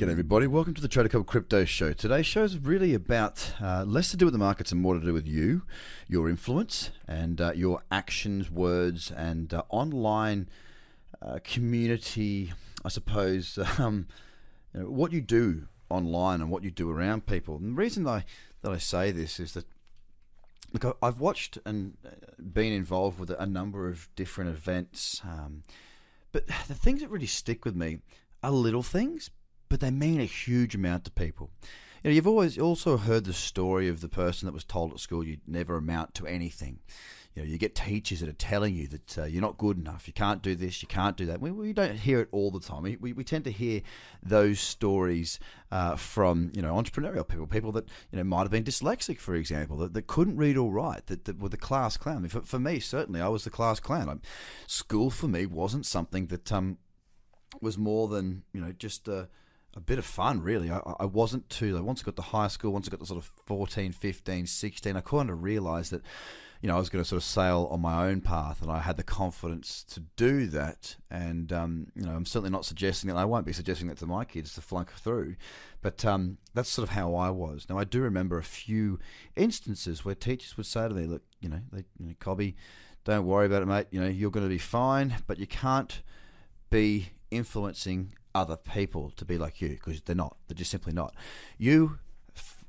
G'day everybody, welcome to the Trader Cobb Crypto Show. Today's show is really about uh, less to do with the markets and more to do with you, your influence, and uh, your actions, words, and uh, online uh, community. I suppose um, you know, what you do online and what you do around people. And the reason I that I say this is that look, I've watched and uh, been involved with a number of different events, um, but the things that really stick with me are little things, but they mean a huge amount to people. You know, you've always also heard the story of the person that was told at school you'd never amount to anything. You know, you get teachers that are telling you that uh, you're not good enough, you can't do this, you can't do that. We, we don't hear it all the time. We, we, tend to hear those stories uh, from you know entrepreneurial people, people that you know might have been dyslexic, for example, that, that couldn't read or write, that, that were the class clown. For, for me, certainly, I was the class clown. I, school for me wasn't something that um, was more than you know just a, a bit of fun really. I, I wasn't too like once I got to high school once I got to sort of 14 15 16 I kind of realized that you know I was going to sort of sail on my own path and I had the confidence to do that. And um, you know I'm certainly not suggesting that I won't be suggesting that to my kids to flunk through but um, that's sort of how I was. Now I do remember a few instances where teachers would say to me look you know they you know Cobby don't worry about it mate. You know you're going to be fine but you can't be influencing other people to be like you because they're not. They're just simply not. You,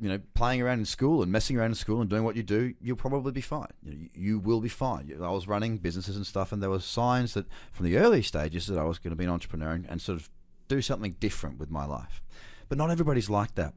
you know, playing around in school and messing around in school and doing what you do, you'll probably be fine. You, know, you will be fine. I was running businesses and stuff, and there were signs that from the early stages that I was going to be an entrepreneur and, and sort of do something different with my life. But not everybody's like that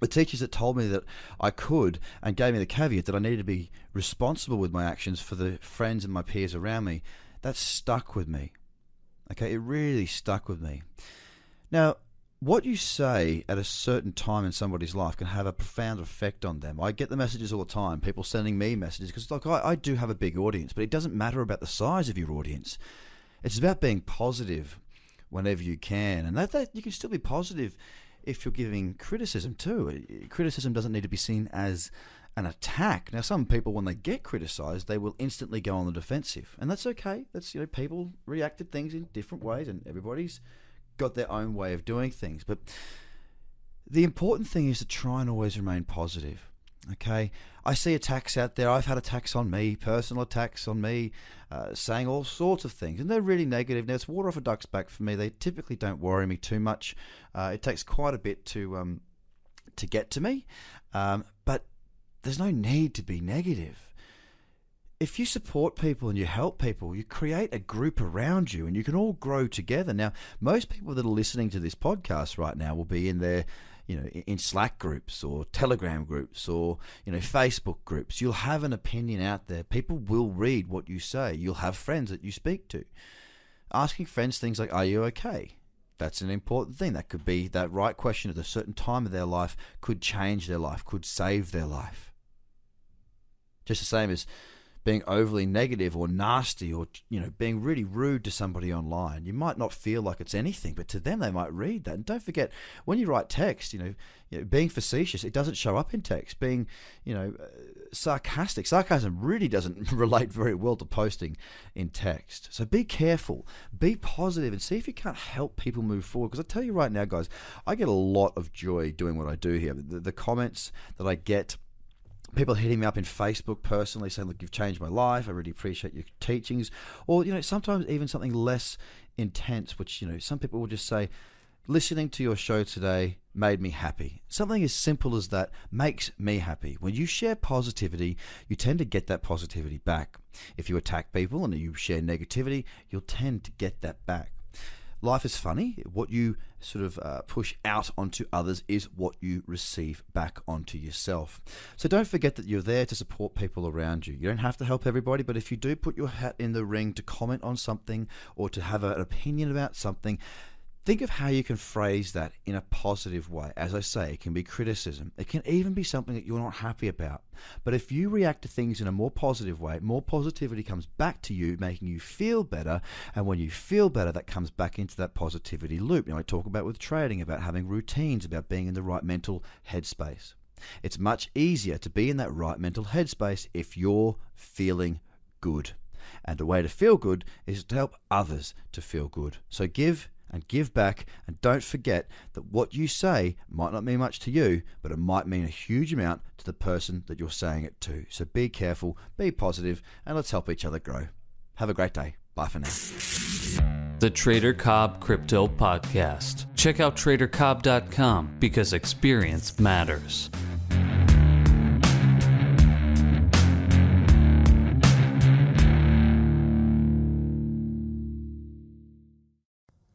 the teachers that told me that I could and gave me the caveat that I needed to be responsible with my actions for the friends and my peers around me, that stuck with me. Okay, it really stuck with me. Now, what you say at a certain time in somebody's life can have a profound effect on them. I get the messages all the time, people sending me messages, because like I, I do have a big audience, but it doesn't matter about the size of your audience. It's about being positive whenever you can, and that, that you can still be positive if you're giving criticism too. Criticism doesn't need to be seen as an attack. Now, some people, when they get criticised, they will instantly go on the defensive, and that's okay. That's you know, people react to things in different ways, and everybody's got their own way of doing things. But the important thing is to try and always remain positive. Okay, I see attacks out there. I've had attacks on me, personal attacks on me, uh, saying all sorts of things, and they're really negative. Now it's water off a duck's back for me. They typically don't worry me too much. Uh, it takes quite a bit to um, to get to me, um, there's no need to be negative. If you support people and you help people, you create a group around you, and you can all grow together. Now, most people that are listening to this podcast right now will be in their you know, in Slack groups or Telegram groups or, you know, Facebook groups. You'll have an opinion out there. People will read what you say. You'll have friends that you speak to. Asking friends things like, Are you okay? That's an important thing. That could be that right question at a certain time of their life could change their life, could save their life. Just the same as being overly negative or nasty or you know being really rude to somebody online. You might not feel like it's anything but to them they might read that. And don't forget when you write text you know, you know being facetious it doesn't show up in text. Being you know uh, sarcastic sarcasm really doesn't relate very well to posting in text. So be careful. Be positive and see if you can't help people move forward. Because i tell you right now guys i get a lot of joy doing what i do here. The, the comments that i get people hitting me up in Facebook personally saying, "Look, you've changed my life. I really appreciate your teachings." Or you know, sometimes even something less intense, which you know, some people will just say, "Listening to your show today made me happy." Something as simple as that makes me happy. When you share positivity, you tend to get that positivity back. If you attack people and you share negativity, you'll tend to get that back. Life is funny. What you sort of uh, push out onto others is what you receive back onto yourself. So don't forget that you're there to support people around you. You don't have to help everybody, but if you do put your hat in the ring to comment on something or to have an opinion about something, Think of how you can phrase that in a positive way. As I say, it can be criticism. It can even be something that you're not happy about. But if you react to things in a more positive way, more positivity comes back to you, making you feel better. And when you feel better, that comes back into that positivity loop. Now, I talk about with trading, about having routines, about being in the right mental headspace. It's much easier to be in that right mental headspace if you're feeling good. And the way to feel good is to help others to feel good. So give and give back. And don't forget that what you say might not mean much to you, but it might mean a huge amount to the person that you're saying it to. So be careful, be positive, and let's help each other grow. Have a great day. Bye for now. The Trader Cobb Crypto Podcast. Check out tradercobb.com because experience matters.